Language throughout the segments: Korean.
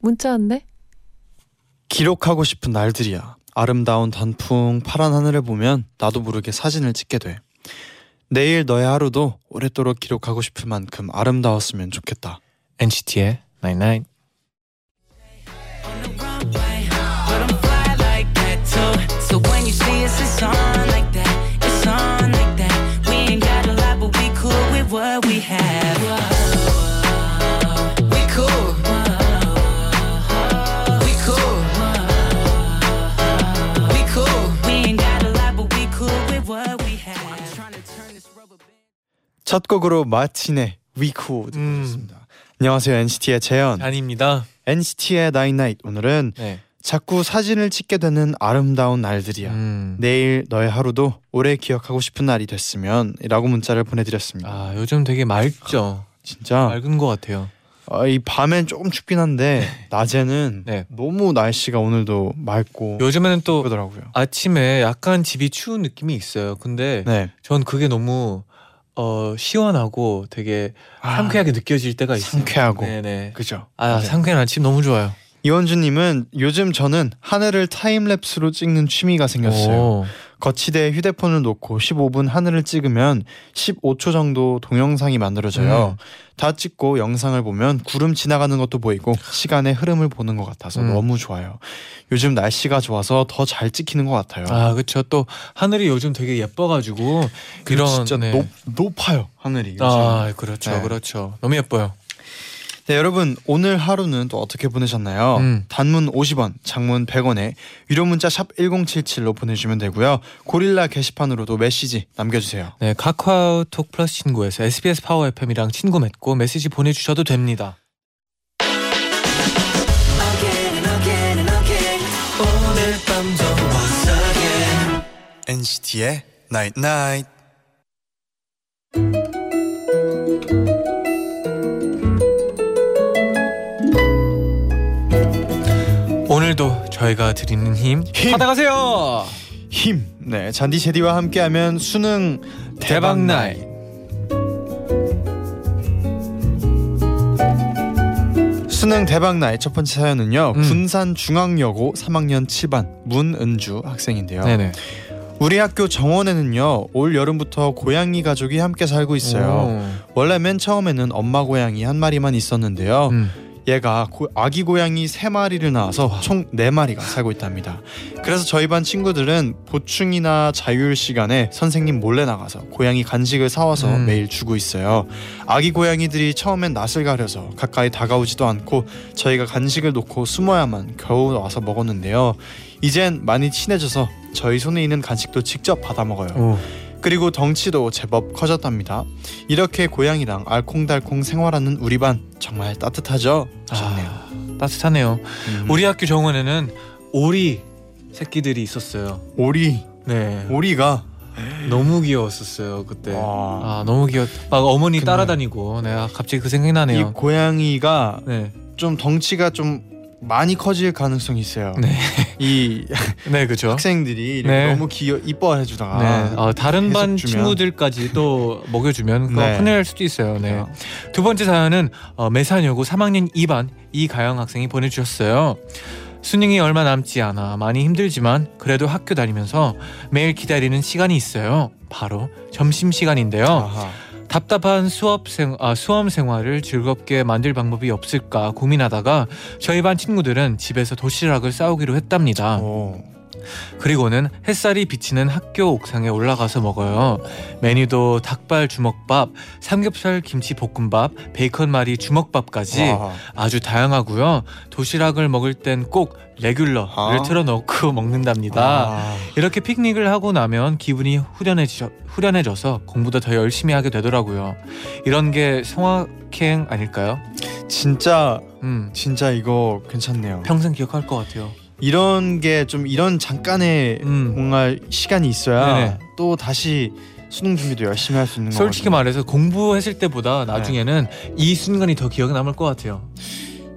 문자 왔네. 기록하고 싶은 날들이야. 아름다운 단풍, 파란 하늘을 보면 나도 모르게 사진을 찍게 돼. 내일 너의 하루도 오랫도록 기록하고 싶을 만큼 아름다웠으면 좋겠다. NCT의 Night Night. on the 첫 곡으로 마틴의 위코 듣습니다. 안녕하세요 NCT의 재현. 아닙니다. NCT의 나인나잇 오늘은 네. 자꾸 사진을 찍게 되는 아름다운 날들이야. 음. 내일 너의 하루도 오래 기억하고 싶은 날이 됐으면이라고 문자를 보내드렸습니다. 아 요즘 되게 맑죠. 진짜 맑은 것 같아요. 어, 이 밤엔 조금 춥긴 한데 낮에는 네. 너무 날씨가 오늘도 맑고 요즘에는 또 예쁘더라고요. 아침에 약간 집이 추운 느낌이 있어요. 근데 네. 전 그게 너무 어 시원하고 되게 아, 상쾌하게 느껴질 때가 있어요. 상쾌하고. 네네. 그죠. 아 맞아요. 상쾌한 아침 너무 좋아요. 이원주님은 요즘 저는 하늘을 타임랩스로 찍는 취미가 생겼어요. 오. 거치대에 휴대폰을 놓고 15분 하늘을 찍으면 15초 정도 동영상이 만들어져요. 음. 다 찍고 영상을 보면 구름 지나가는 것도 보이고 시간의 흐름을 보는 것 같아서 음. 너무 좋아요. 요즘 날씨가 좋아서 더 잘 찍히는 것 같아요. 아 그렇죠. 또 하늘이 요즘 되게 예뻐가지고 이런 진짜 네. 높, 높아요 하늘이. 요즘. 아 그렇죠, 네. 그렇죠. 너무 예뻐요. 네, 여러분 오늘 하루는 또 어떻게 보내셨나요? 음. 단문 50원, 장문 100원에 유료 문자 샵 1077로 보내주시면 되고요. 고릴라 게시판으로도 메시지 남겨주세요. 네, 카카오톡 플러스 친구에서 SBS 파워 FM이랑 친구 맺고 메시지 보내주셔도 됩니다. NCT의 Night Night. 저희가 드리는 힘, 힘. 받아가세요. 힘. 네, 잔디 제디와 함께하면 수능 대박 나이. 수능 대박 나이 첫 번째 사연은요. 음. 군산 중앙여고 3학년 7반 문은주 학생인데요. 네네. 우리 학교 정원에는요. 올 여름부터 고양이 가족이 함께 살고 있어요. 원래 맨 처음에는 엄마 고양이 한 마리만 있었는데요. 오. 음. 얘가 고- 아기 고양이 세 마리를 낳아서 총 네 마리가 살고 있답니다. 그래서 저희 반 친구들은 보충이나 자율 시간에 선생님 몰래 나가서 고양이 간식을 사와서 음. 매일 주고 있어요. 아기 고양이들이 처음엔 낯을 가려서 가까이 다가오지도 않고 저희가 간식을 놓고 숨어야만 겨우 와서 먹었는데요. 이젠 많이 친해져서 저희 손에 있는 간식도 직접 받아 먹어요. 오. 그리고 덩치도 제법 커졌답니다. 이렇게 고양이랑 알콩달콩 생활하는 우리 반 정말 따뜻하죠? 하셨네요. 아, 따뜻하네요. 음. 우리 학교 정원에는 오리 새끼들이 있었어요. 오리 네. 오리가 너무 귀여웠었어요 그때. 와. 아 너무 귀엽. 막 어머니 따라다니고 내가 갑자기 그 생각이 이 나네요. 고양이가 네. 좀 덩치가 좀 많이 커질 가능성이 있어요. 네. 이 네 그죠. 학생들이 네. 너무 귀여 이뻐해 주다가 네. 어, 다른 반 주면. 친구들까지 또 먹여 주면 그거 네. 큰일 날 수도 있어요. 네. 두 번째 사연은 어, 매산여고 3학년 2반 이가영 학생이 보내 주셨어요. 수능이 얼마 남지 않아 많이 힘들지만 그래도 학교 다니면서 매일 기다리는 시간이 있어요. 바로 점심 시간인데요. 아하. 답답한 수업 생 아, 수험 생활을 즐겁게 만들 방법이 없을까 고민하다가 저희 반 친구들은 집에서 도시락을 싸우기로 했답니다. 오. 그리고는 햇살이 비치는 학교 옥상에 올라가서 먹어요. 메뉴도 닭발 주먹밥, 삼겹살 김치 볶음밥, 베이컨 말이 주먹밥까지 와. 아주 다양하고요. 도시락을 먹을 땐 꼭 레귤러를 아. 틀어놓고 먹는답니다. 아. 이렇게 피크닉을 하고 나면 기분이 후련해져, 후련해져서 공부도 더 열심히 하게 되더라고요. 이런 게 성악행 아닐까요? 진짜 음, 진짜 이거 괜찮네요. 평생 기억할 것 같아요. 이런 게 좀 이런 잠깐의 음. 뭔가 시간이 있어야 네네. 또 다시 수능 준비도 열심히 할 수 있는 솔직히 거거든요. 말해서 공부했을 때보다 나중에는 이 순간이 더 기억에 남을 것 같아요.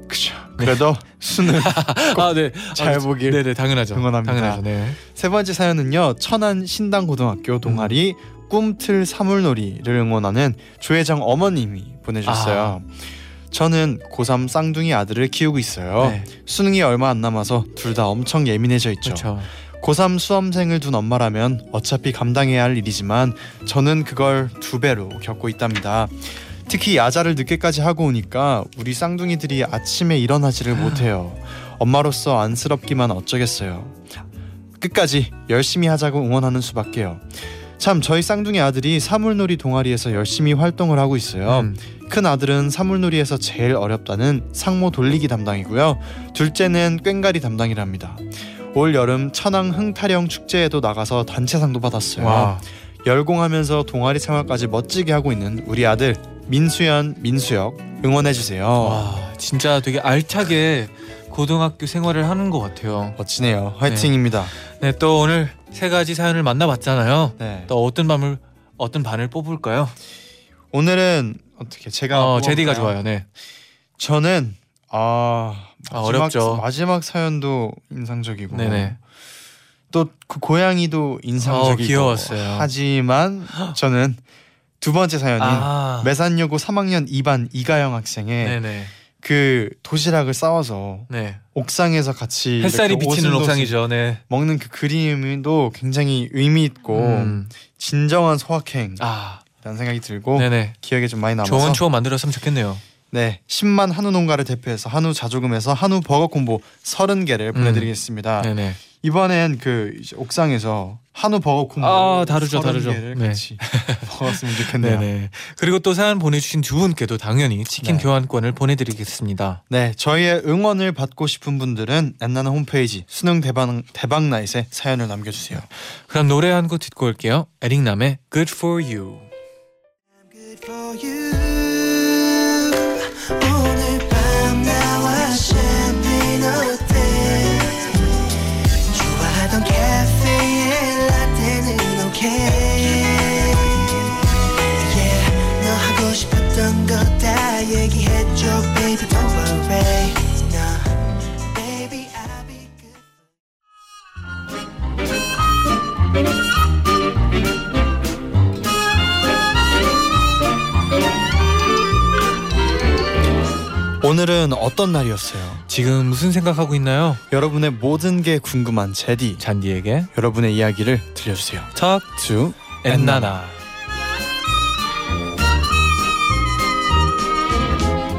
그죠. 그래도 수능 아, 네. 잘 아, 보길 네 네, 당연하죠. 응원합니다. 당연하죠. 네. 세 번째 사연은요 천안 신당 고등학교 동아리 꿈틀 사물놀이를 응원하는 조회장 어머님이 보내주셨어요. 저는 고3 쌍둥이 아들을 키우고 있어요. 네. 수능이 얼마 안 남아서 둘 다 엄청 예민해져 있죠. 그렇죠. 고3 수험생을 둔 엄마라면 어차피 감당해야 할 일이지만 저는 그걸 두 배로 겪고 있답니다. 특히 야자를 늦게까지 하고 오니까 우리 쌍둥이들이 아침에 일어나지를 못해요. 엄마로서 안쓰럽기만 어쩌겠어요. 끝까지 열심히 하자고 응원하는 수밖에요. 참 저희 쌍둥이 아들이 사물놀이 동아리에서 열심히 활동을 하고 있어요. 음. 큰 아들은 사물놀이에서 제일 어렵다는 상모 돌리기 담당이고요. 둘째는 꽹가리 담당이랍니다. 올 여름 천왕 흥타령 축제에도 나가서 단체상도 받았어요. 와. 열공하면서 동아리 생활까지 멋지게 하고 있는 우리 아들 민수연, 민수혁 응원해 주세요. 와, 진짜 되게 알차게 고등학교 생활을 하는 것 같아요. 멋지네요. 화이팅입니다. 네, 또 오늘 세 가지 사연을 만나봤잖아요. 네. 또 어떤 밤을 어떤 반을 뽑을까요? 오늘은 어떻게 제가 어, 뽑아볼까요? 제디가 좋아요. 네. 저는 아, 아, 마지막, 어렵죠. 마지막 사연도 인상적이고 네네. 또 그 고양이도 인상적이고 어, 귀여웠어요. 하지만 저는 두 번째 사연인 아, 매산여고 3학년 2반 이가영 학생의 네네. 그 도시락을 싸와서 네. 옥상에서 같이 햇살이 비치는 옥상이죠. 네. 먹는 그 그림도 굉장히 의미 있고 음. 진정한 소확행이라는 아, 생각이 들고 네네. 기억에 좀 많이 남아서 좋은 추억 만들었으면 좋겠네요. 네 10만 한우 농가를 대표해서 한우 자조금에서 한우 버거 콤보 30개를 보내드리겠습니다. 음. 네네. 이번엔 그 이제 옥상에서 한우 버거 콤보 아, 다르죠, 30 다르죠. 네. 같이 먹었으면 좋겠네요. 네네. 그리고 또 사연 보내주신 두 분께도 당연히 치킨 네. 교환권을 보내드리겠습니다. 네, 저희의 응원을 받고 싶은 분들은 엔나나 홈페이지 수능 대박 대박 나잇에 사연을 남겨주세요. 그럼 노래 한 곡 듣고 올게요. 에릭남의 Good for You. 오늘은 어떤 날이었어요? 지금 무슨 생각하고 있나요? 여러분의 모든 게 궁금한 제디. 잔디에게 여러분의 이야기를 들려주세요. Talk 주 엔나나.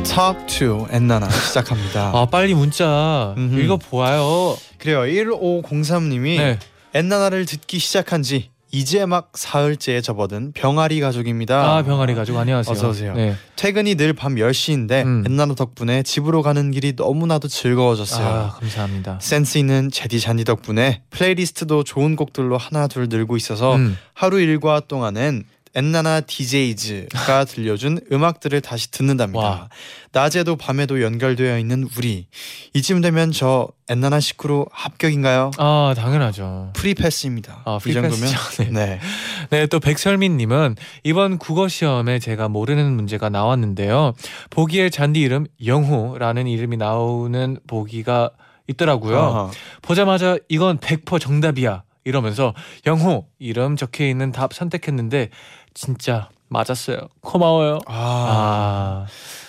Talk to 엔나나 시작합니다. 아 빨리 문자 음흠. 읽어보아요. 그래요. 1503님이 네. 엔나나를 듣기 시작한 지 이제 막 사흘째에 접어든 병아리 가족입니다. 아 병아리 가족 안녕하세요. 어서 오세요. 네. 퇴근이 늘 밤 10시인데 음. 엔나나 덕분에 집으로 가는 길이 너무나도 즐거워졌어요. 아 감사합니다. 센스 있는 제디 잔디 덕분에 플레이리스트도 좋은 곡들로 하나 둘 늘고 있어서 음. 하루 일과 동안엔 엔나나 DJ즈가 들려준 음악들을 다시 듣는답니다. 와. 낮에도 밤에도 연결되어 있는 우리 이쯤 되면 저 엔나나 식구로 합격인가요? 아 당연하죠. 프리패스입니다. 아, 이 정도면. 네. 네. 네, 또 백설민님은 이번 국어 시험에 제가 모르는 문제가 나왔는데요. 보기에 잔디 이름 영호라는 이름이 나오는 보기가 있더라고요. 아하. 보자마자 이건 100% 정답이야 이러면서 영호 이름 적혀 있는 답 선택했는데 진짜 맞았어요. 고마워요. 아, 아,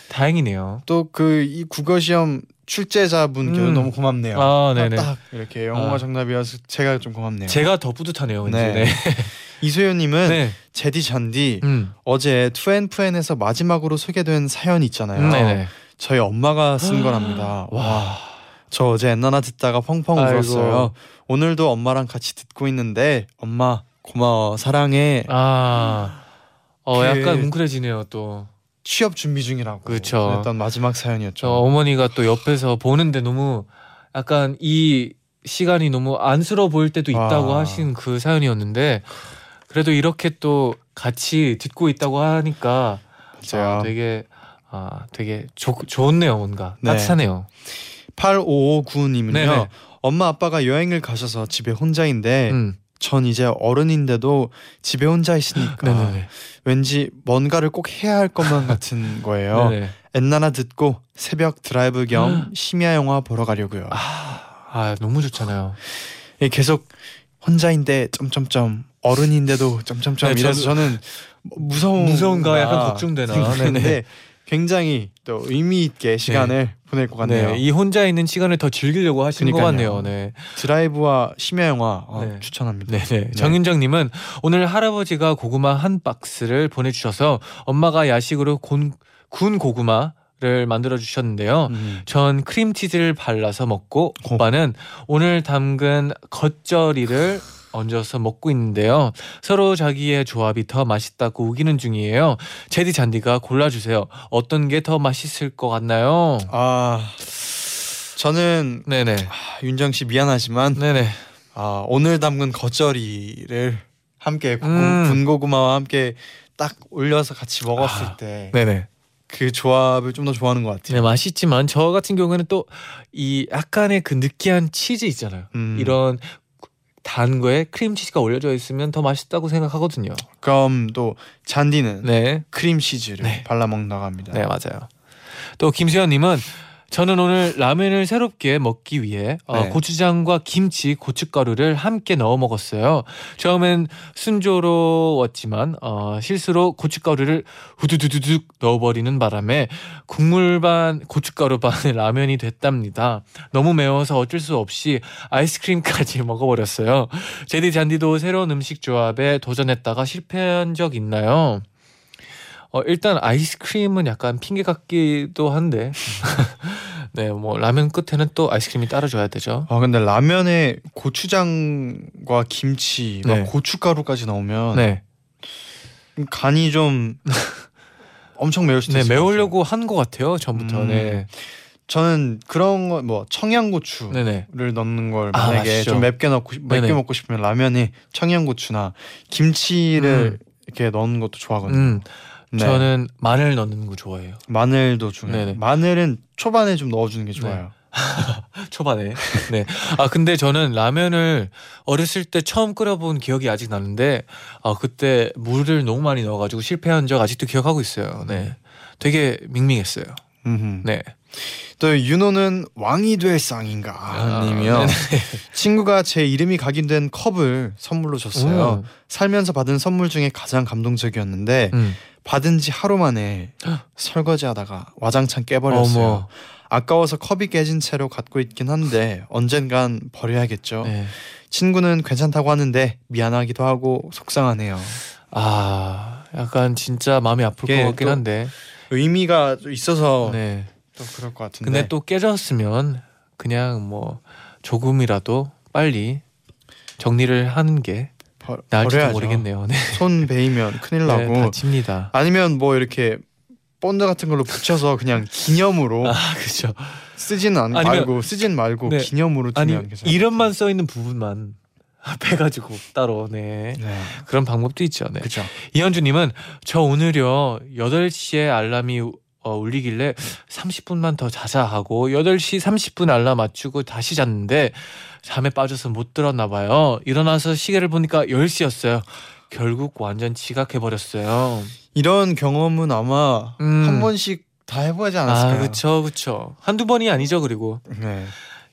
다행이네요. 또 그 이 국어 시험 출제자분께도 음. 너무 고맙네요. 아, 네네. 딱 이렇게 영어가 아. 정답이어서 제가 좀 고맙네요. 제가 더 뿌듯하네요. 네. 네. 이소연님은 네. 제디 잔디 음. 어제 투앤프엔에서 마지막으로 소개된 사연 있잖아요. 음, 네네. 저희 엄마가 쓴 거랍니다. 와. 저 어제 엔나나 듣다가 펑펑 아이고. 울었어요. 오늘도 엄마랑 같이 듣고 있는데 엄마 고마워 사랑해. 아. 어, 그- 약간 뭉클해지네요, 또. 취업 준비 중이라고 그쵸. 했던 마지막 사연이었죠. 저 어머니가 또 옆에서 보는데 너무 약간 이 시간이 너무 안쓰러워 보일 때도 있다고 와. 하신 그 사연이었는데 그래도 이렇게 또 같이 듣고 있다고 하니까 맞아요. 아, 되게 아 되게 좋 좋네요 뭔가 네. 따뜻하네요. 8559님은요. 네네. 엄마 아빠가 여행을 가셔서 집에 혼자인데 음. 전 이제 어른인데도 집에 혼자 있으니까 네네네. 왠지 뭔가를 꼭 해야 할 것만 같은 거예요. 엔나나 듣고 새벽 드라이브 겸 심야 영화 보러 가려고요. 아, 아 너무 좋잖아요. 예, 계속 혼자인데 점점점 어른인데도 점점점 네, 이래서 저는 무서운 무서운가 약간 걱정되나. 네네. 굉장히 또 의미 있게 시간을 보낼 것 같네요. 네, 이 혼자 있는 시간을 더 즐기려고 하시는 것 그러니까요. 같네요. 네. 드라이브와 심야 영화 어, 네. 추천합니다. 네 네. 정윤정님은 오늘 할아버지가 고구마 한 박스를 보내주셔서 엄마가 야식으로 곤, 군 고구마 를 만들어 주셨는데요. 음. 전 크림 치즈를 발라서 먹고 오빠는 오늘 담근 겉절이를 얹어서 먹고 있는데요. 서로 자기의 조합이 더 맛있다고 우기는 중이에요. 제디 잔디가 골라주세요. 어떤 게 더 맛있을 것 같나요? 아 저는 네네. 아, 윤정 씨 미안하지만 네네. 아, 오늘 담근 겉절이를 함께 고, 음. 군고구마와 함께 딱 올려서 같이 먹었을 아, 때 네네. 그 조합을 좀 더 좋아하는 것 같아요. 네, 맛있지만 저 같은 경우에는 또 이 약간의 그 느끼한 치즈 있잖아요. 음. 이런 단 거에 크림치즈가 올려져 있으면 더 맛있다고 생각하거든요. 그럼 또 잔디는 네. 크림 치즈를 네. 발라 먹는다고 합니다. 네, 맞아요. 또 김수현님은 저는 오늘 라면을 새롭게 먹기 위해 어, 네. 고추장과 김치, 고춧가루를 함께 넣어 먹었어요. 처음엔 순조로웠지만 어, 실수로 고춧가루를 후두두두둑 넣어버리는 바람에 국물 반 고춧가루 반의 라면이 됐답니다. 너무 매워서 어쩔 수 없이 아이스크림까지 먹어버렸어요. 제디 잔디도 새로운 음식 조합에 도전했다가 실패한 적 있나요? 어, 일단 아이스크림은 약간 핑계 같기도 한데 네 뭐 라면 끝에는 또 아이스크림이 따라줘야 되죠. 아 근데 라면에 고추장과 김치, 막 네. 고춧가루까지 넣으면 네, 간이 좀 엄청 매울 수도 네것 매우려고 한 것 같아요 전부터. 음. 네. 저는 그런 거 뭐 청양고추 네네. 를 넣는 걸 아, 만약에 맛있죠. 좀 맵게 넣고 싶- 맵게 네네. 먹고 싶으면 라면에 청양고추나 김치를 이렇게 넣는 것도 좋아하거든요. 음, 네. 저는 마늘 넣는 거 좋아해요. 마늘도 중요해요. 네네. 마늘은 초반에 좀 넣어주는 게 좋아요. 초반에. 네. 아 근데 저는 라면을 어렸을 때 처음 끓여본 기억이 아직 나는데 아 그때 물을 너무 많이 넣어가지고 실패한 적 아직도 기억하고 있어요. 네. 되게 밍밍했어요. 음흠. 네. 또 윤호는 왕이 될 쌍인가 아, 님이요. 친구가 제 이름이 각인된 컵을 선물로 줬어요. 음. 살면서 받은 선물 중에 가장 감동적이었는데 음. 받은 지 하루 만에 설거지하다가 와장창 깨버렸어요. 어머. 아까워서 컵이 깨진 채로 갖고 있긴 한데 언젠간 버려야겠죠. 네. 친구는 괜찮다고 하는데 미안하기도 하고 속상하네요. 아 약간 진짜 마음이 아플 것 같긴 또 한데. 의미가 좀 있어서 네. 또 그럴 것 같은데. 근데 또 깨졌으면 그냥 뭐 조금이라도 빨리 정리를 하는 게 버, 버려야죠. 모르겠네요. 네. 손 베이면 큰일 네, 나고 다칩니다. 아니면 뭐 이렇게 본드 같은 걸로 붙여서 그냥 기념으로 아 그렇죠. 쓰지는 않, 아니면- 말고 쓰진 말고 네. 기념으로 아니 두면 괜찮을 이름만 써 있는 부분만 빼가지고 따로 네. 네. 그런 방법도 있죠. 네. 그렇죠. 이현주님은 저 오늘요 8시에 알람이 어, 울리길래 30분만 더 자자 하고 8시 30분 알람 맞추고 다시 잤는데 잠에 빠져서 못 들었나 봐요. 일어나서 시계를 보니까 10시였어요. 결국 완전 지각해 버렸어요. 이런 경험은 아마 음. 한 번씩 다 해보지 않았을까요? 아, 그렇죠. 그렇죠. 한두 번이 아니죠, 그리고. 네.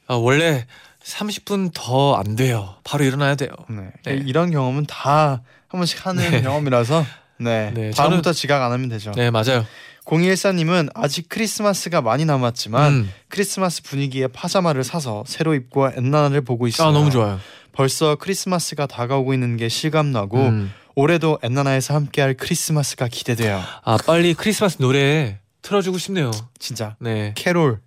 아, 원래 30분 더 안 돼요. 바로 일어나야 돼요. 네. 네. 이런 경험은 다 한 번씩 하는 네. 경험이라서 네. 네, 다음부터 지각 안 하면 되죠. 네, 맞아요. 0214님은 아직 크리스마스가 많이 남았지만 음. 크리스마스 분위기에 파자마를 사서 새로 입고 엔나나를 보고 있어요. 아, 너무 좋아요. 벌써 크리스마스가 다가오고 있는 게 실감나고 음. 올해도 엔나나에서 함께할 크리스마스가 기대돼요. 아, 빨리 크리스마스 노래 틀어주고 싶네요. 진짜 네. 캐롤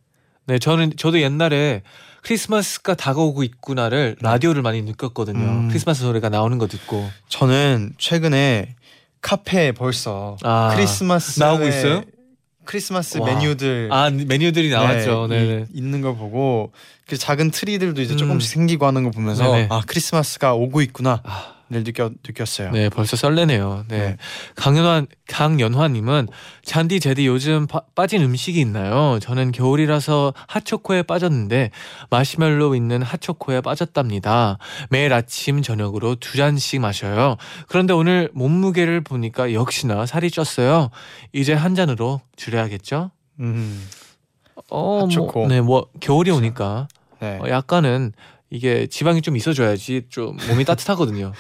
네, 저는 저도 옛날에 크리스마스가 다가오고 있구나를 라디오를 많이 느꼈거든요. 음. 크리스마스 노래가 나오는 거 듣고. 저는 최근에 카페에 벌써 아, 크리스마스 나오고 있어요? 크리스마스 와. 메뉴들 아, 메뉴들이 나왔죠. 네, 네. 이- 있는 걸 보고 그 작은 트리들도 이제 음. 조금씩 생기고 하는 거 보면서 네네. 아 크리스마스가 오고 있구나 아, 느껴 느꼈어요. 네, 벌써 설레네요. 네. 네. 강연환 강연화 님은 잔디 제디 요즘 빠, 빠진 음식이 있나요? 저는 겨울이라서 핫초코에 빠졌는데 마시멜로 있는 핫초코에 빠졌답니다. 매일 아침 저녁으로 두 잔씩 마셔요. 그런데 오늘 몸무게를 보니까 역시나 살이 쪘어요. 이제 한 잔으로 줄여야겠죠? 음, 어, 핫초코. 뭐, 네, 뭐 겨울이 오니까 네. 어, 약간은 이게 지방이 좀 있어줘야지 좀 몸이 따뜻하거든요.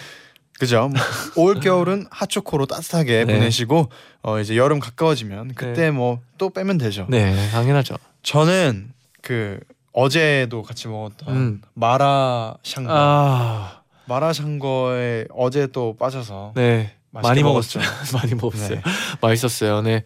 그죠? 올 겨울은 핫초코로 따뜻하게 네. 보내시고 어 이제 여름 가까워지면 그때 뭐또 빼면 되죠. 네, 당연하죠. 저는 그 어제도 같이 먹었던 음. 마라샹궈 아, 마라샹궈에 어제 또 빠져서 네, 많이 먹었죠. 많이 먹었어요. 네. 맛있었어요. 네,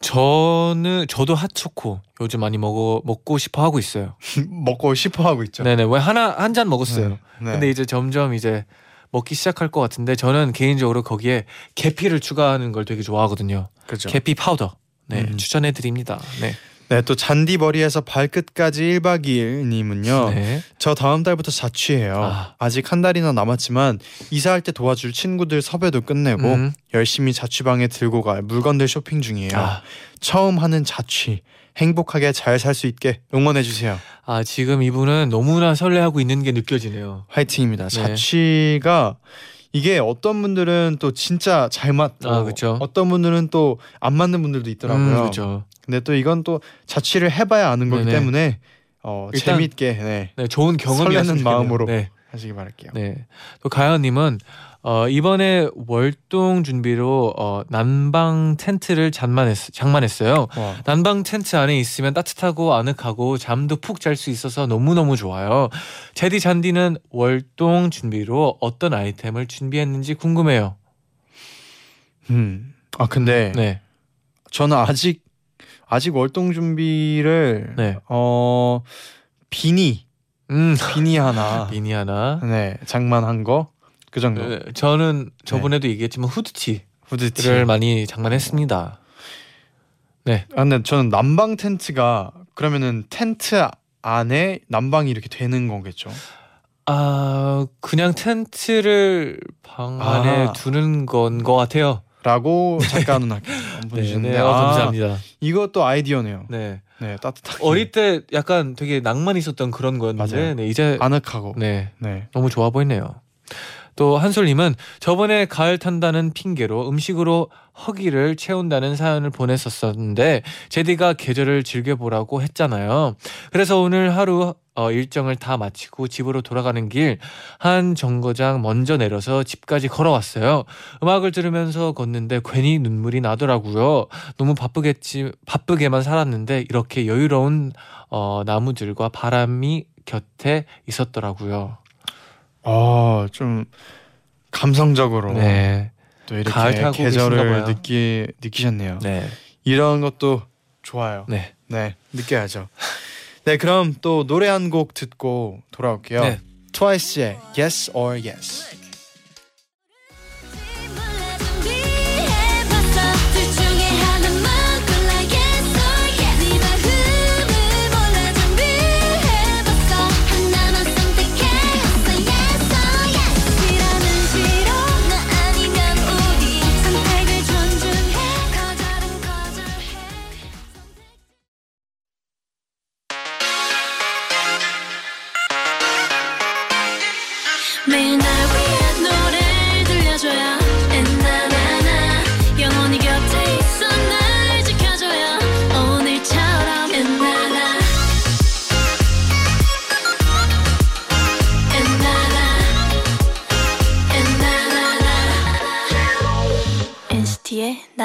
저는 저도 핫초코 요즘 많이 먹어 먹고 싶어 하고 있어요. 먹고 싶어 하고 있죠. 네네, 왜 하나 한 잔 먹었어요. 네. 네. 근데 이제 점점 이제 먹기 시작할 것 같은데 저는 개인적으로 거기에 계피를 추가하는 걸 되게 좋아하거든요. 그죠. 계피 파우더. 네, 음. 추천해 드립니다. 네. 네, 또 잔디머리에서 발끝까지 1박 2일 님은요. 네. 저 다음 달부터 자취해요. 아. 아직 한 달이나 남았지만 이사할 때 도와줄 친구들 섭외도 끝내고 음. 열심히 자취방에 들고 갈 물건들 쇼핑 중이에요. 아, 처음 하는 자취 행복하게 잘 살 수 있게 응원해 주세요. 아, 지금 이분은 너무나 설레하고 있는 게 느껴지네요. 화이팅입니다. 네. 자취가 이게 어떤 분들은 또 진짜 잘 맞고 아. 어떤 분들은 또 안 맞는 분들도 있더라고요. 음, 그렇죠. 근데 또 이건 또 자취를 해봐야 아는 거기 네네. 때문에 어, 재밌게 네, 네, 좋은 경험이 설레는 마음으로. 네. 하시기 바랄게요. 네. 또 가연님은 어, 이번에 월동 준비로 어, 난방 텐트를 장만했, 장만했어요. 와. 난방 텐트 안에 있으면 따뜻하고 아늑하고 잠도 푹 잘 수 있어서 너무너무 좋아요. 제디 잔디는 월동 준비로 어떤 아이템을 준비했는지 궁금해요. 음. 아 근데 네. 저는 아직 아직 월동 준비를 네. 어 비니 음. 비니 하나 미니 하나. 네 장만한 거 그 정도 네, 저는 저번에도 얘기했지만 후드티를 후드티. 많이 장만했습니다. 네. 아 근데 저는 난방 텐트가 그러면은 텐트 안에 난방이 이렇게 되는 거겠죠. 아 그냥 텐트를 방 안에 아. 두는 건것 같아요. 라고 작가 누나께 네, 네, 어, 감사합니다. 이것도 아이디어네요. 네, 네 따뜻하게 어릴 때 약간 되게 낭만 있었던 그런 거였는데, 맞아요. 네, 이제 아늑하고 네 네. 너무 좋아 보이네요. 또 한솔님은 저번에 가을 탄다는 핑계로 음식으로 허기를 채운다는 사연을 보냈었었는데 제디가 계절을 즐겨보라고 했잖아요. 그래서 오늘 하루 어, 일정을 다 마치고 집으로 돌아가는 길 한 정거장 먼저 내려서 집까지 걸어왔어요. 음악을 들으면서 걷는데 괜히 눈물이 나더라고요. 너무 바쁘겠지 바쁘게만 살았는데 이렇게 여유로운 어, 나무들과 바람이 곁에 있었더라고요. 어좀 감성적으로 네. 또 이렇게 가을 계절을. 느끼 느끼셨네요. 네. 이런 것도 좋아요. 네. 네, 느껴야죠. 네, 그럼 또 노래 한 곡 듣고 돌아올게요. 네. 트와이스의 Yes or Yes.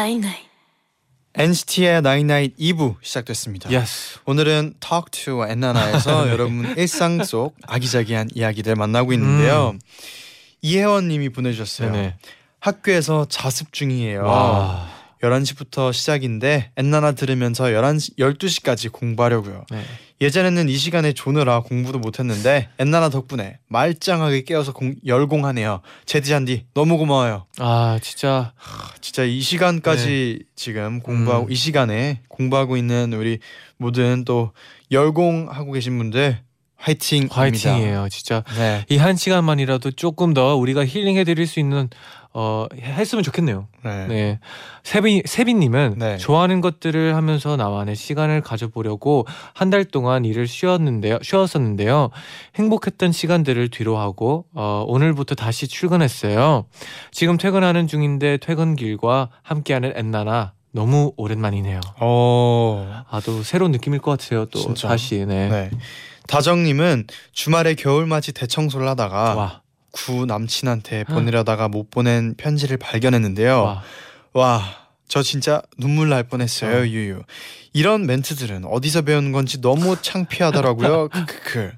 night night NCT의 night night 2부 시작됐습니다. Yes. 오늘은 Talk to 엔나나에서 여러분 일상 속 아기자기한 이야기들 만나고 있는데요. 이혜원 님이 보내주셨어요. 음. 네네. 학교에서 자습 중이에요. 와. 11시부터 시작인데 엔나나 들으면서 11시, 12시까지 공부하려고요. 네. 예전에는 이 시간에 조느라 공부도 못했는데 엔나나 덕분에 말짱하게 깨어서 공, 열공하네요. 제디잔디 너무 고마워요. 아 진짜 진짜 이 시간까지 지금 공부하고 음. 이 시간에 공부하고 있는 우리 모든 또 열공하고 계신 분들 화이팅입니다. 화이팅이에요, 진짜. 네. 이한 시간만이라도 조금 더 우리가 힐링해 드릴 수 있는 어 했으면 좋겠네요. 네. 네. 세빈 세빈님은 네. 좋아하는 것들을 하면서 나만의 시간을 가져보려고 한 달 동안 일을 쉬었는데요. 쉬었었는데요. 행복했던 시간들을 뒤로하고 어, 오늘부터 다시 출근했어요. 지금 퇴근하는 중인데 퇴근길과 함께하는 엔나나 너무 오랜만이네요. 어. 아또 새로운 느낌일 것 같아요. 또 진짜. 다시 네. 네. 다정님은 주말에 겨울맞이 대청소를 하다가 와, 구 남친한테 보내려다가 못 보낸 편지를 발견했는데요. 와. 와, 저 진짜 눈물 날 뻔했어요, 어. 유유. 이런 멘트들은 어디서 배운 건지 너무 창피하더라고요. 크크크.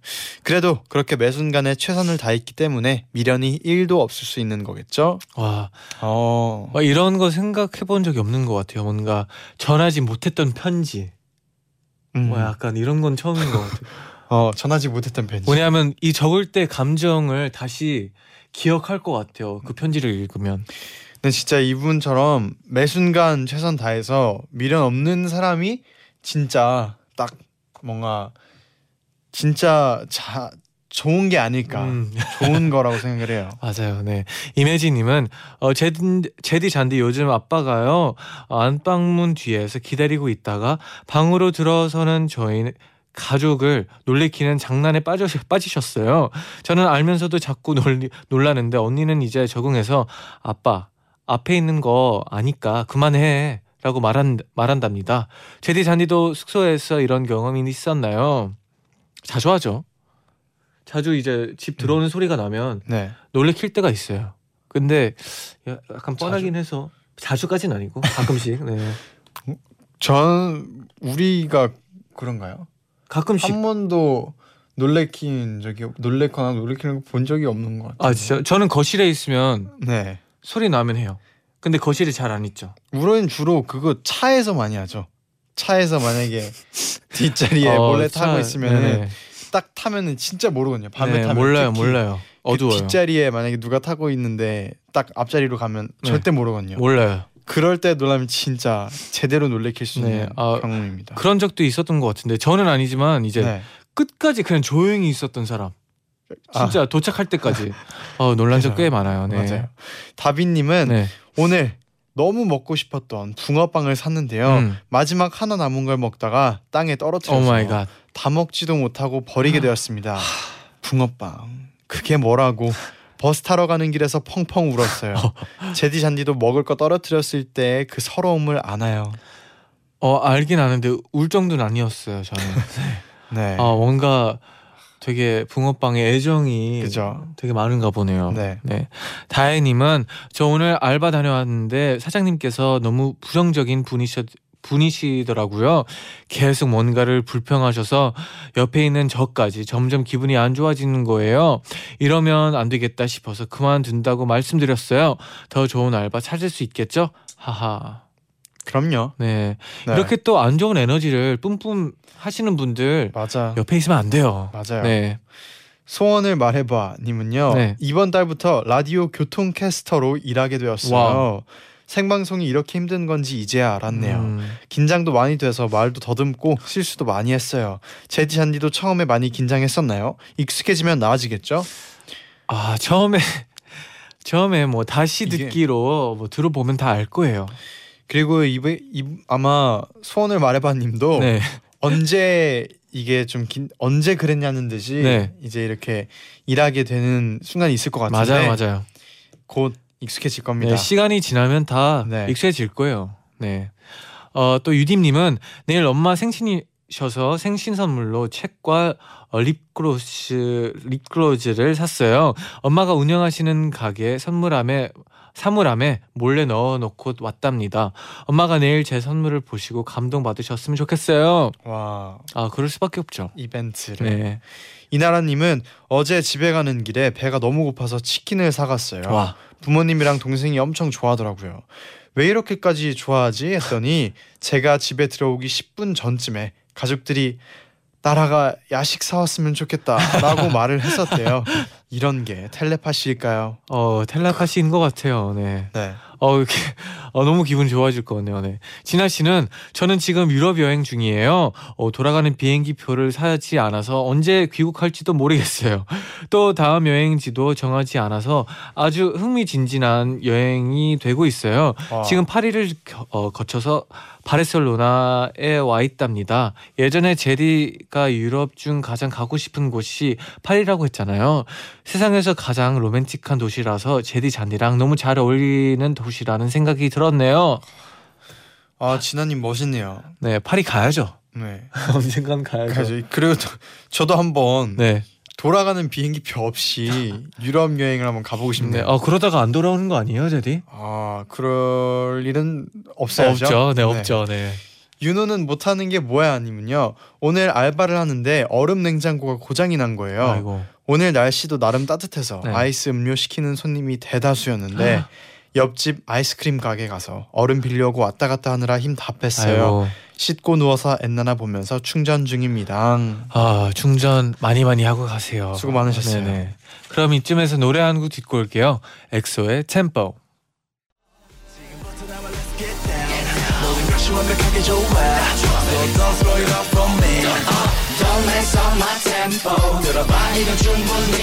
그래도 그렇게 매 순간에 최선을 다했기 때문에 미련이 1도 없을 수 있는 거겠죠? 와, 어. 막 이런 거 생각해 본 적이 없는 것 같아요. 뭔가 전하지 못했던 편지. 음. 뭐 약간 이런 건 처음인 것 같아요. 어, 전하지 못했던 편지. 뭐냐면 이 적을 때 감정을 다시 기억할 것 같아요. 그 편지를 읽으면. 근데 진짜 이분처럼 매 순간 최선 다해서 미련 없는 사람이 진짜 딱 뭔가 진짜 자 좋은 게 아닐까 음. 좋은 거라고 생각을 해요. 맞아요. 네. 이매진님은 어, 제디, 제디 잔디 요즘 아빠가요 어, 안방문 뒤에서 기다리고 있다가 방으로 들어서는 저희 가족을 놀래키는 장난에 빠져 빠지셨어요. 저는 알면서도 자꾸 놀리, 놀라는데 언니는 이제 적응해서 아빠 앞에 있는 거 아니까 그만해. 라고 말한, 말한답니다. 제디 잔디도 숙소에서 이런 경험이 있었나요? 자주 하죠. 자주 이제 집 들어오는 소리가 나면 네. 놀래킬 때가 있어요. 근데 약간 뻔하긴 해서 자주까진 아니고 가끔씩. 네. 전 우리가 그런가요? 가끔씩. 한 번도 놀래킨 적이 놀래거나 놀래키는 거 본 적이 없는 것 같아요. 아 진짜 저는 거실에 있으면 네. 소리 나면 해요. 근데 거실에 잘 안 있죠. 우리는 주로 그거 차에서 많이 하죠. 차에서 만약에 뒷자리에 어, 몰래 차- 타고 있으면은 네네. 딱 타면은 진짜 모르거든요. 밤에 네, 타면 몰라요, 특히 몰라요. 그 어두워요. 뒷자리에 만약에 누가 타고 있는데 딱 앞자리로 가면 네. 절대 모르거든요. 몰라요. 그럴 때 놀라면 진짜 제대로 놀래킬 수 있는 네, 아, 경험입니다. 그런 적도 있었던 것 같은데 저는 아니지만 이제 네. 끝까지 그냥 조용히 있었던 사람. 진짜 도착할 때까지 어, 놀란 적 꽤 많아요. 네. 맞아요. 다빈님은 네. 오늘 너무 먹고 싶었던 붕어빵을 샀는데요. 음. 마지막 하나 남은 걸 먹다가 땅에 오 떨어뜨려서 갓. 다 먹지도 못하고 버리게 되었습니다. 붕어빵 그게 뭐라고 버스 타러 가는 길에서 펑펑 울었어요. 제디 잔디도 먹을 거 떨어뜨렸을 때 그 서러움을 아나요? 어 알긴 아는데 울 정도는 아니었어요. 저는. 네. 아 뭔가 되게 붕어빵에 애정이 그죠. 되게 많은가 보네요. 네. 다혜님은 저 오늘 알바 다녀왔는데 사장님께서 너무 부정적인 분이셔 분이시더라고요. 계속 뭔가를 불평하셔서 옆에 있는 저까지 점점 기분이 안 좋아지는 거예요. 이러면 안 되겠다 싶어서 그만둔다고 말씀드렸어요. 더 좋은 알바 찾을 수 있겠죠? 하하. 그럼요. 네. 네. 이렇게 또 안 좋은 에너지를 뿜뿜 하시는 분들 맞아. 옆에 있으면 안 돼요. 맞아요. 네. 소원을 말해봐 님은요 네. 이번 달부터 라디오 교통 캐스터로 일하게 되었어요 wow. 생방송이 이렇게 힘든 건지 이제야 알았네요 음. 긴장도 많이 돼서 말도 더듬고 실수도 많이 했어요 제디 잔디도 처음에 많이 긴장했었나요? 익숙해지면 나아지겠죠? 아 처음에 처음에 뭐 다시 듣기로 뭐 들어보면 다 알 거예요. 그리고 이번 이, 아마 소원을 말해봐 님도 네, 언제 이게 좀 긴, 언제 그랬냐는 듯이 네. 이제 이렇게 일하게 되는 순간이 있을 것 같은데 맞아요, 맞아요. 곧 익숙해질 겁니다 네, 시간이 지나면 다 네. 익숙해질 거예요. 네. 어, 또 유dim님은 내일 엄마 생신이셔서 생신 선물로 책과 어, 립글로스 립글로즈를 샀어요. 엄마가 운영하시는 가게 선물함에 사물함에 몰래 넣어놓고 왔답니다. 엄마가 내일 제 선물을 보시고 감동 받으셨으면 좋겠어요. 와 아 그럴 수밖에 없죠. 이벤트를 네. 이나라님은 어제 집에 가는 길에 배가 너무 고파서 치킨을 사갔어요. 와. 부모님이랑 동생이 엄청 좋아하더라고요. 왜 이렇게까지 좋아하지 했더니 제가 집에 들어오기 10분 전쯤에 가족들이 나라가 야식 사왔으면 좋겠다라고 말을 했었대요. 이런 게 텔레파시일까요? 어 텔레파시인 것 같아요. 네. 네. 어 이렇게 어, 너무 기분 좋아질 것 같네요. 네. 진아 씨는 저는 지금 유럽 여행 중이에요. 어, 돌아가는 비행기 표를 사지 않아서 언제 귀국할지도 모르겠어요. 또 다음 여행지도 정하지 않아서 아주 흥미진진한 여행이 되고 있어요. 와. 지금 파리를 겨- 어, 거쳐서 바르셀로나에 와 있답니다. 예전에 제디가 유럽 중 가장 가고 싶은 곳이 파리라고 했잖아요. 세상에서 가장 로맨틱한 도시라서 제디 잔디랑 너무 잘 어울리는 도시라는 생각이 들었네요. 아 진아님 멋있네요. 네, 파리 가야죠. 네. 언젠간 가야죠. 그래서 그리고 저, 저도 한번 네, 돌아가는 비행기표 없이 유럽 여행을 한번 가보고 네. 싶네요. 어 그러다가 안 돌아오는 거 아니에요, 제디? 아 그럴 일은 없어야죠. 없죠. 네, 없죠. 네. 윤호는 못하는 게 뭐야 아니면요. 오늘 알바를 하는데 얼음 냉장고가 고장이 난 거예요. 아이고. 오늘 날씨도 나름 따뜻해서 네. 아이스 음료 시키는 손님이 대다수였는데 옆집 아이스크림 가게 가서 얼음 빌려고 왔다 갔다 하느라 힘 다 뺐어요. 아이고. 씻고 누워서 엔나나 보면서 충전 중입니다. 아 충전 많이 많이 하고 가세요. 수고 많으셨어요. 네네. 그럼 이쯤에서 노래 한 곡 듣고 올게요. 엑소의 템포. Don't mess up my tempo 들어봐 이건 충분히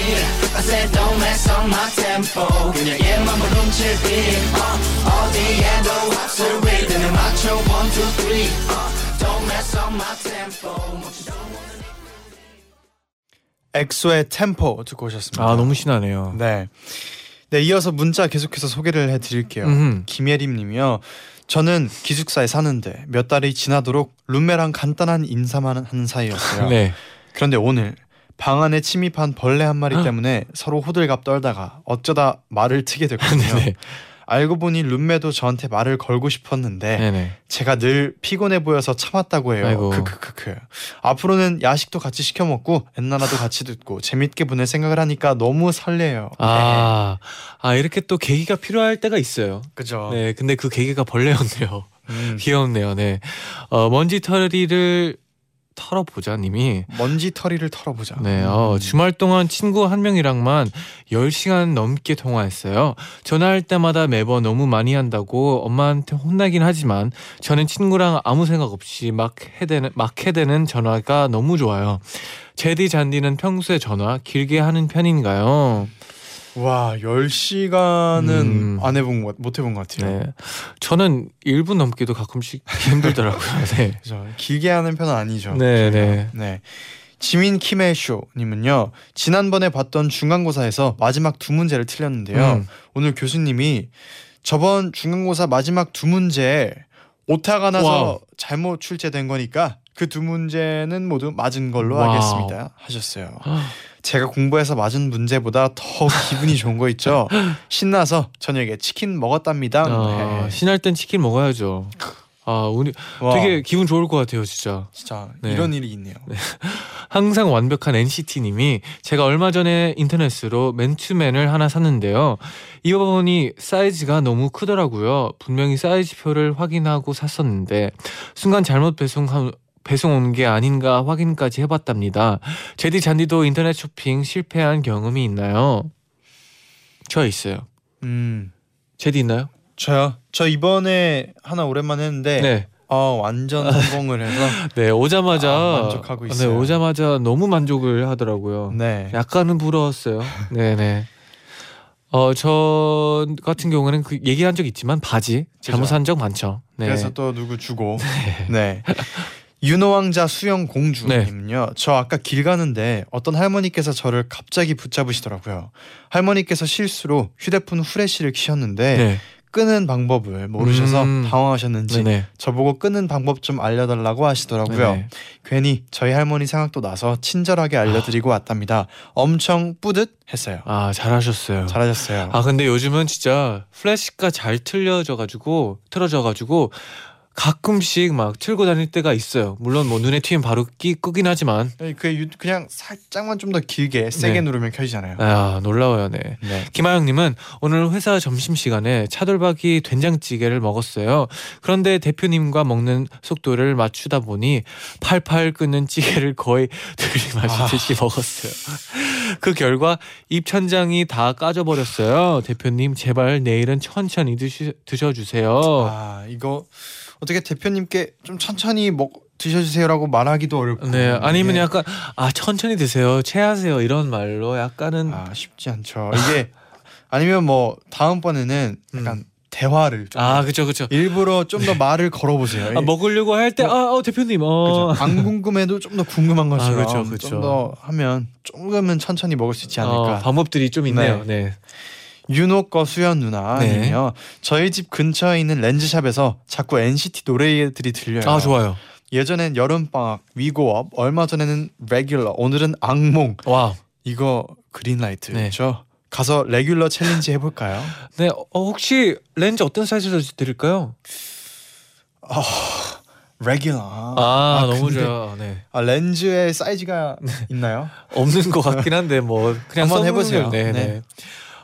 I said don't mess up my tempo 그냥 얘만 훔칠 beat 어, 어디에도 없을 리듬에 맞춰 one two three 어, Don't mess up my tempo 멈추지 엑소의 템포 듣고 오셨습니다. 아 너무 신나네요. 네. 네 이어서 문자 계속해서 소개를 해드릴게요. 음흠. 김예림님이요. 저는 기숙사에 사는데 몇 달이 지나도록 룸메랑 간단한 인사만 하는 사이였어요. 네. 그런데 오늘 방 안에 침입한 벌레 한 마리 때문에 서로 호들갑 떨다가 어쩌다 말을 트게 됐거든요. 알고 보니 룸메도 저한테 말을 걸고 싶었는데 네네. 제가 늘 피곤해 보여서 참았다고 해요. 아이고. 크크크크. 앞으로는 야식도 같이 시켜 먹고 엔나나도 같이 듣고 재밌게 보낼 생각을 하니까 너무 설레요. 아, 아 이렇게 또 계기가 필요할 때가 있어요. 네. 그죠. 네, 근데 그 계기가 벌레였네요. 음. 귀엽네요. 네. 어, 먼지 털이를 털어보자님이 먼지 털이를 털어보자. 네, 어, 음. 주말 동안 친구 한 명이랑만 10시간 넘게 통화했어요. 전화할 때마다 매번 너무 많이 한다고 엄마한테 혼나긴 하지만 저는 친구랑 아무 생각 없이 막 해대는, 막 해대는 전화가 너무 좋아요. 제디 잔디는 평소에 전화 길게 하는 편인가요? 와, 10시간은 음. 안 해본 것, 못 해본 것 같아요. 네. 저는 1분 넘기도 가끔씩 힘들더라고요. 네. 그죠. 길게 하는 편은 아니죠. 네. 네. 네. 지민 키메쇼 님은요. 지난번에 봤던 중간고사에서 마지막 두 문제를 틀렸는데요. 음. 오늘 교수님이 저번 중간고사 마지막 두 문제 오타가 나서 wow. 잘못 출제된 거니까 그 두 문제는 모두 맞은 걸로 wow. 하겠습니다. 하셨어요. 제가 공부해서 맞은 문제보다 더 기분이 좋은 거 있죠. 신나서 저녁에 치킨 먹었답니다. 어, 네. 신날 땐 치킨 먹어야죠. 아, 와, 되게 기분 좋을 것 같아요, 진짜. 진짜 네. 이런 일이 있네요. 항상 완벽한 NCT님이 제가 얼마 전에 인터넷으로 맨투맨을 하나 샀는데요. 입어보니 사이즈가 너무 크더라고요. 분명히 사이즈표를 확인하고 샀었는데 순간 잘못 배송한 배송 온 게 아닌가 확인까지 해봤답니다. 제디 잔디도 인터넷 쇼핑 실패한 경험이 있나요? 저 있어요. 음. 제디 있나요? 저요. 저 이번에 하나 오랜만에 했는데 네. 어, 완전 성공을 해서 네 오자마자 아, 만족하고 있어요. 네 오자마자 너무 만족을 하더라고요. 네. 약간은 부러웠어요. 네네. 어, 저 같은 경우는 그 얘기한 적 있지만 바지 잘못 그죠. 산적 많죠. 네. 그래서 또 누구 주고 네. 윤호왕자 수영 공주님은요. 저 아까 길 가는데 어떤 할머니께서 저를 갑자기 붙잡으시더라고요. 할머니께서 실수로 휴대폰 후레쉬를 키셨는데 네. 끄는 방법을 모르셔서 음. 당황하셨는지 네네. 저보고 끄는 방법 좀 알려달라고 하시더라고요. 네네. 괜히 저희 할머니 생각도 나서 친절하게 알려드리고 왔답니다. 엄청 뿌듯했어요. 아 잘하셨어요. 잘하셨어요. 아 근데 요즘은 진짜 플래시가 잘 틀려져 가지고 틀어져 가지고 가끔씩 막 틀고 다닐 때가 있어요. 물론 뭐 눈에 튀면 바로 끼 끄긴 하지만 그 유- 그냥 살짝만 좀 더 길게 세게 네. 누르면 켜지잖아요. 아 놀라워요. 네. 네. 김하영님은 오늘 회사 점심 시간에 차돌박이 된장찌개를 먹었어요. 그런데 대표님과 먹는 속도를 맞추다 보니 팔팔 끓는 찌개를 거의 들이마시듯이 먹었어요. 그 결과 입천장이 다 까져 버렸어요. 대표님 제발 내일은 천천히 드시, 드셔주세요. 아 이거 어떻게 대표님께 좀 천천히 먹 드셔주세요라고 말하기도 어렵고. 네, 아니면 이게, 약간 아 천천히 드세요, 체하세요 이런 말로 약간은 아 쉽지 않죠. 이게 아니면 뭐 다음번에는 약간 대화를 좀 음. 아 그쵸 그쵸. 일부러 좀 더 말을 걸어보세요. 아, 먹으려고 할 때아 어, 대표님 어. 그죠. 안 궁금해도 좀 더 궁금한 것처럼 아, 그죠, 그죠. 좀 더 하면 조금은 천천히 먹을 수 있지 않을까. 어, 방법들이 좀 있네요. 네. 윤호 거 수연 누나님이요. 저희 집 근처에 있는 렌즈샵에서 자꾸 NCT 노래들이 들려요. 아 좋아요. 예전엔 여름 방학, 위고업, 얼마 전에는 레귤러, 오늘은 악몽. 와. 이거 green light죠. 가서 Regular challenge 해볼까요? 네. 어, 혹시 렌즈 어떤 사이즈로 드릴까요? Regular. 아, 너무 근데- 좋아요. 네. 아, 렌즈의 사이즈가 있나요? 없는 것 같긴 한데 뭐 그냥 한번 해보세요. 걸- 네, 네. 네.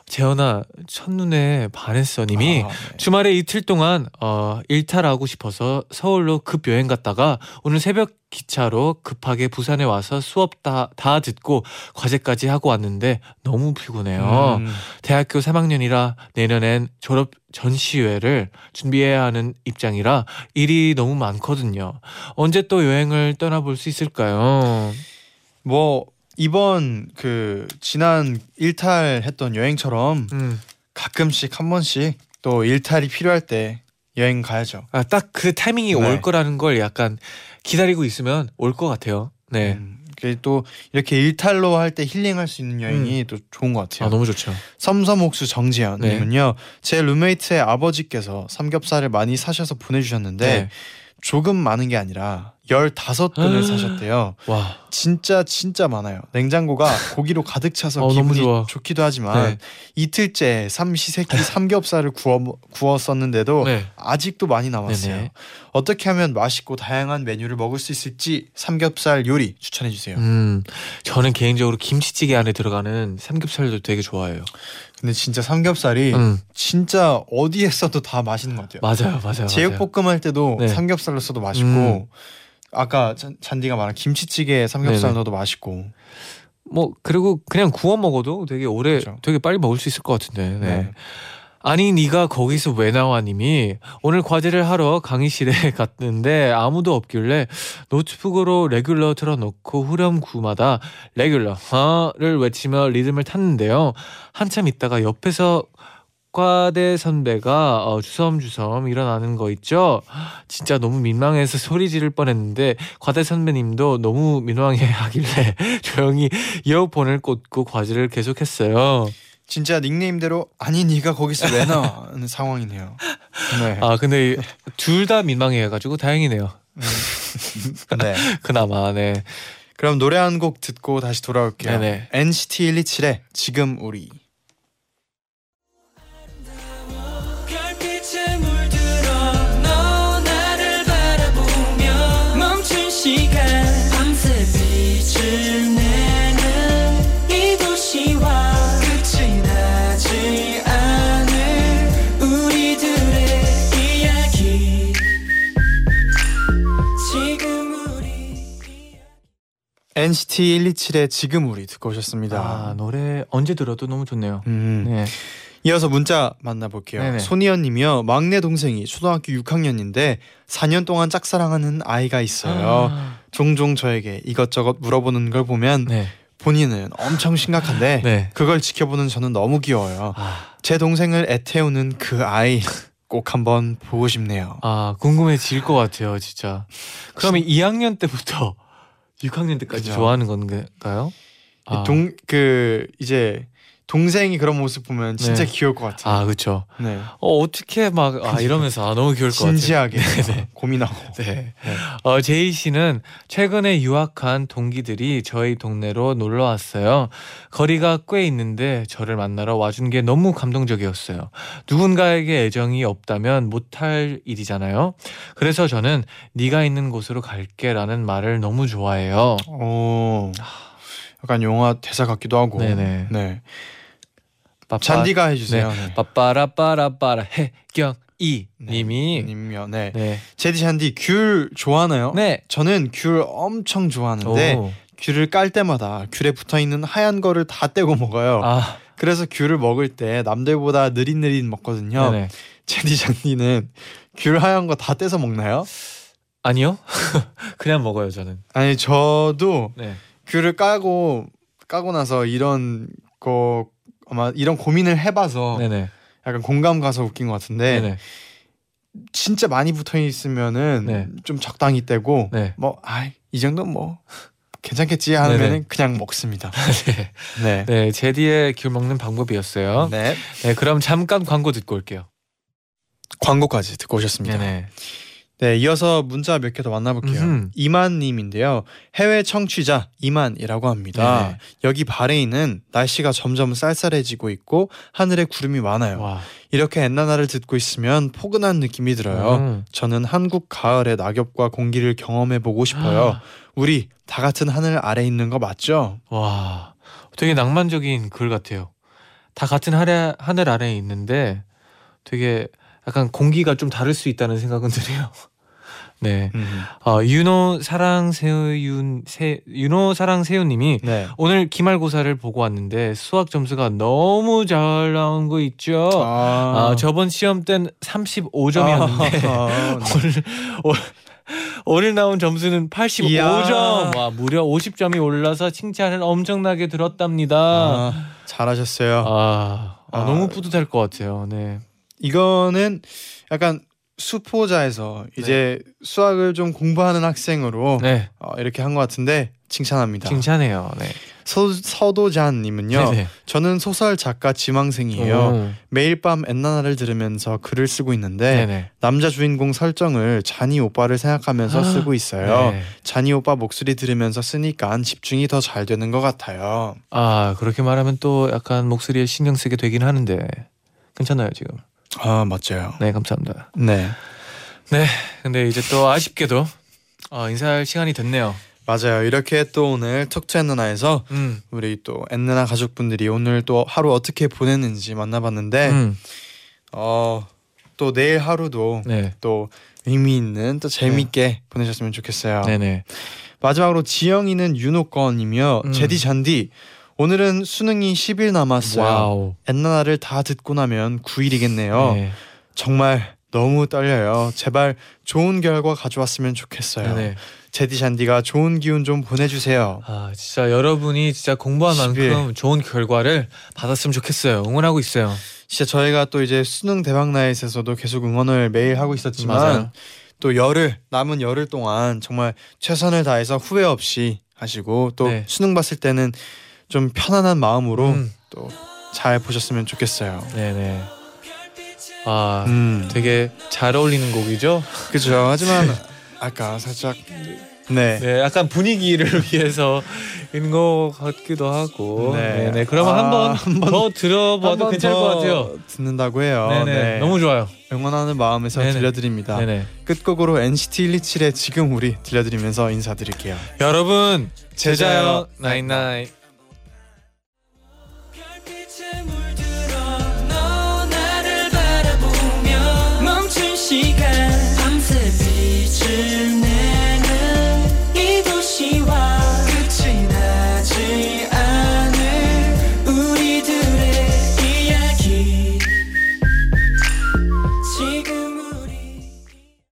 재현아 첫눈에 반했어 님이 아, 네. 주말에 이틀 동안 어, 일탈하고 싶어서 서울로 급 여행 갔다가 오늘 새벽 기차로 급하게 부산에 와서 수업 다, 다 듣고 과제까지 하고 왔는데 너무 피곤해요. 음, 대학교 3학년이라 내년엔 졸업 전시회를 준비해야 하는 입장이라 일이 너무 많거든요. 언제 또 여행을 떠나볼 수 있을까요? 뭐 이번 그 지난 일탈했던 여행처럼 음. 가끔씩 한 번씩 또 일탈이 필요할 때 여행 가야죠. 아, 딱 그 타이밍이 네. 올 거라는 걸 약간 기다리고 있으면 올 것 같아요. 네. 음, 또 이렇게 일탈로 할 때 힐링할 수 있는 여행이 또 좋은 것 같아요. 아, 너무 좋죠. 섬섬옥수 정지현님은요. 네. 제 룸메이트의 아버지께서 삼겹살을 많이 사셔서 보내주셨는데 네. 조금 많은 게 아니라 15근을 아. 사셨대요. 와. 진짜 진짜 많아요. 냉장고가 고기로 가득 차서 어, 기분이. 좋기도 하지만 네. 이틀째 삼시세끼 삼겹살을 구워 구웠었는데도 네. 아직도 많이 남았어요. 네네. 어떻게 하면 맛있고 다양한 메뉴를 먹을 수 있을지 삼겹살 요리 추천해 주세요. 음. 저는 개인적으로 김치찌개 안에 들어가는 삼겹살도 되게 좋아해요. 근데 진짜 삼겹살이 음. 진짜 어디에 써도 다 맛있는 것 같아요. 맞아요. 맞아요. 맞아요. 제육볶음 할 때도 네. 삼겹살로 써도 맛있고 음. 아까 잔, 잔디가 말한 김치찌개에 삼겹살 네네. 넣어도 맛있고 뭐 그리고 그냥 구워 먹어도 되게 오래 그죠. 되게 빨리 먹을 수 있을 것 같은데. 네. 네. 아니 네가 거기서 왜 나와님이 오늘 과제를 하러 강의실에 갔는데 아무도 없길래 노트북으로 레귤러 틀어놓고 후렴구마다 레귤러를 외치며 리듬을 탔는데요. 한참 있다가 옆에서 과대 선배가 어, 주섬주섬 일어나는 거 있죠. 진짜 너무 민망해서 소리 지를 뻔했는데 과대 선배님도 너무 민망해 하길래 조용히 이어폰을 꽂고 과제를 계속했어요. 진짜 닉네임대로 아니 네가 거기서 왜 나와는 상황이네요. 네. 아 근데 둘 다 민망해가지고 다행이네요. 네. 그나마 네. 그럼 노래 한 곡 듣고 다시 돌아올게요. 네네. NCT 127의 지금 우리. 시간 밤새 빛을 내는 이 도시와 끝이 나지 않을 우리들의 이야기 지금 우리 NCT 127의 지금 우리 듣고 오셨습니다. 아 노래 언제 들어도 너무 좋네요. 음. 네. 이어서 문자 만나볼게요. 네네. 손희연님이요. 막내 동생이 초등학교 6학년인데 4년 동안 짝사랑하는 아이가 있어요. 아, 종종 저에게 이것저것 물어보는 걸 보면 네. 본인은 엄청 심각한데 네. 그걸 지켜보는 저는 너무 귀여워요. 아, 제 동생을 애태우는 그 아이 꼭 한번 보고 싶네요. 아 궁금해질 것 같아요, 진짜. 그러면 2학년 때부터 6학년 때까지 그죠. 좋아하는 건가요? 아, 동그 이제 동생이 그런 모습 보면 진짜 네. 귀여울 것 같아요. 아 그렇죠. 네. 어 어떻게 막 아 이러면서 아 너무 귀여울 것 같아요. 진지하게 네네. 고민하고. 네. 네. 어, 제이 씨는 최근에 유학한 동기들이 저희 동네로 놀러 왔어요. 거리가 꽤 있는데 저를 만나러 와준 게 너무 감동적이었어요. 누군가에게 애정이 없다면 못할 일이잖아요. 그래서 저는 네가 있는 곳으로 갈게라는 말을 너무 좋아해요. 어. 약간 영화 대사 같기도 하고. 네네. 네. 빠빠- 잔디가 해주세요. 네. 빠빠라빠라빠라 해경 이 네. 님이 님요. 네. 네. 제디 잔디 귤 좋아하나요? 네. 저는 귤 엄청 좋아하는데 오. 귤을 깔 때마다 귤에 붙어 있는 하얀 거를 다 떼고 먹어요. 아, 그래서 귤을 먹을 때 남들보다 느릿느릿 먹거든요. 네네. 제디 장디는 귤 하얀 거 다 떼서 먹나요? 아니요. 그냥 먹어요 저는. 아니 저도 네. 귤을 까고 까고 나서 이런 거 아마 이런 고민을 해봐서 네네. 약간 공감 가서 웃긴 것 같은데 네네. 진짜 많이 붙어 있으면은 네. 좀 적당히 떼고 네. 뭐아이 정도 뭐 괜찮겠지 하면은. 그냥 먹습니다. 네. 네. 네, 제디의 귤 먹는 방법이었어요. 네. 네. 그럼 잠깐 광고 듣고 올게요. 광고까지 듣고 오셨습니다. 네네. 네, 이어서 문자 몇 개 더 만나볼게요. 음흠. 이만님인데요. 해외 청취자 이만이라고 합니다. 네네. 여기 바레인은 날씨가 점점 쌀쌀해지고 있고 하늘에 구름이 많아요. 와. 이렇게 엔나나를 듣고 있으면 포근한 느낌이 들어요. 음. 저는 한국 가을의 낙엽과 공기를 경험해 보고 싶어요. 아. 우리 다 같은 하늘 아래 있는 거 맞죠? 와. 되게 낭만적인 글 같아요. 다 같은 하늘, 하늘 아래에 있는데 되게 약간 공기가 좀 다를 수 있다는 생각은 드네요. 네. 어, 윤호 사랑 세윤 세 윤호 사랑 세윤님이 네. 오늘 기말고사를 보고 왔는데 수학 점수가 너무 잘 나온 거 있죠. 아, 저번 시험 땐 35점이었는데 아, 오늘 오늘- 오늘 나온 점수는 85점. 이야. 와 무려 50점이 올라서 칭찬을 엄청나게 들었답니다. 아, 잘하셨어요. 아, 아, 아. 너무 뿌듯할 것 같아요. 네. 이거는 약간 수포자에서 이제 수학을 좀 공부하는 학생으로 네. 어, 이렇게 한 것 같은데 칭찬합니다. 칭찬해요. 네. 서, 서도잔님은요. 네네. 저는 소설 작가 지망생이에요. 오. 매일 밤 엔나나를 들으면서 글을 쓰고 있는데 네네. 남자 주인공 설정을 자니 오빠를 생각하면서 아, 쓰고 있어요. 네. 자니 오빠 목소리 들으면서 쓰니까 집중이 더 잘 되는 것 같아요. 아 그렇게 말하면 또 약간 목소리에 신경 쓰게 되긴 하는데 괜찮아요 지금. 아 맞죠. 네 감사합니다. 네 근데 이제 또 아쉽게도 어, 인사할 시간이 됐네요. 맞아요. 이렇게 또 오늘 톡투 엔나나에서 음. 우리 또 엔나나 가족분들이 오늘 또 하루 어떻게 보냈는지 만나봤는데 음. 어또 내일 하루도 네. 또 의미 있는 또 재밌게 보내셨으면 좋겠어요. 네네. 마지막으로 지영이는 윤호권이며 음. 제디 잔디 오늘은 수능이 10일 남았어요. wow. 엔나나를 다 듣고 나면 9일이겠네요. 네. 정말 너무 떨려요. 제발 좋은 결과 가져왔으면 좋겠어요. 네네. 제디 잔디가 좋은 기운 좀 보내주세요. 아 진짜 여러분이 진짜 공부한 십일. 만큼 좋은 결과를 받았으면 좋겠어요. 응원하고 있어요. 진짜 저희가 또 이제 수능 대박 night에서도 계속 응원을 매일 하고 있었지만 맞아요. 또 열흘 남은 열흘 동안 정말 최선을 다해서 후회 없이 하시고 또 네. 수능 봤을 때는 좀 편안한 마음으로 음. 또잘 보셨으면 좋겠어요. 네네. 아 음, 되게 잘 어울리는 곡이죠. 그죠. 하지만 아까 살짝 네. 네, 약간 분위기를 위해서 있는 것 같기도 하고. 네. 네, 네. 그러면 아, 한번 한번 더 들어봐도 한번 괜찮을 더 것 같아요. 듣는다고 해요. 네네. 네. 너무 좋아요. 응원하는 마음에서 네네. 들려드립니다. 네네. 끝곡으로 NCT 127의 지금 우리 들려드리면서 인사드릴게요. 여러분 제자요 나인나인. 细看放肆的疲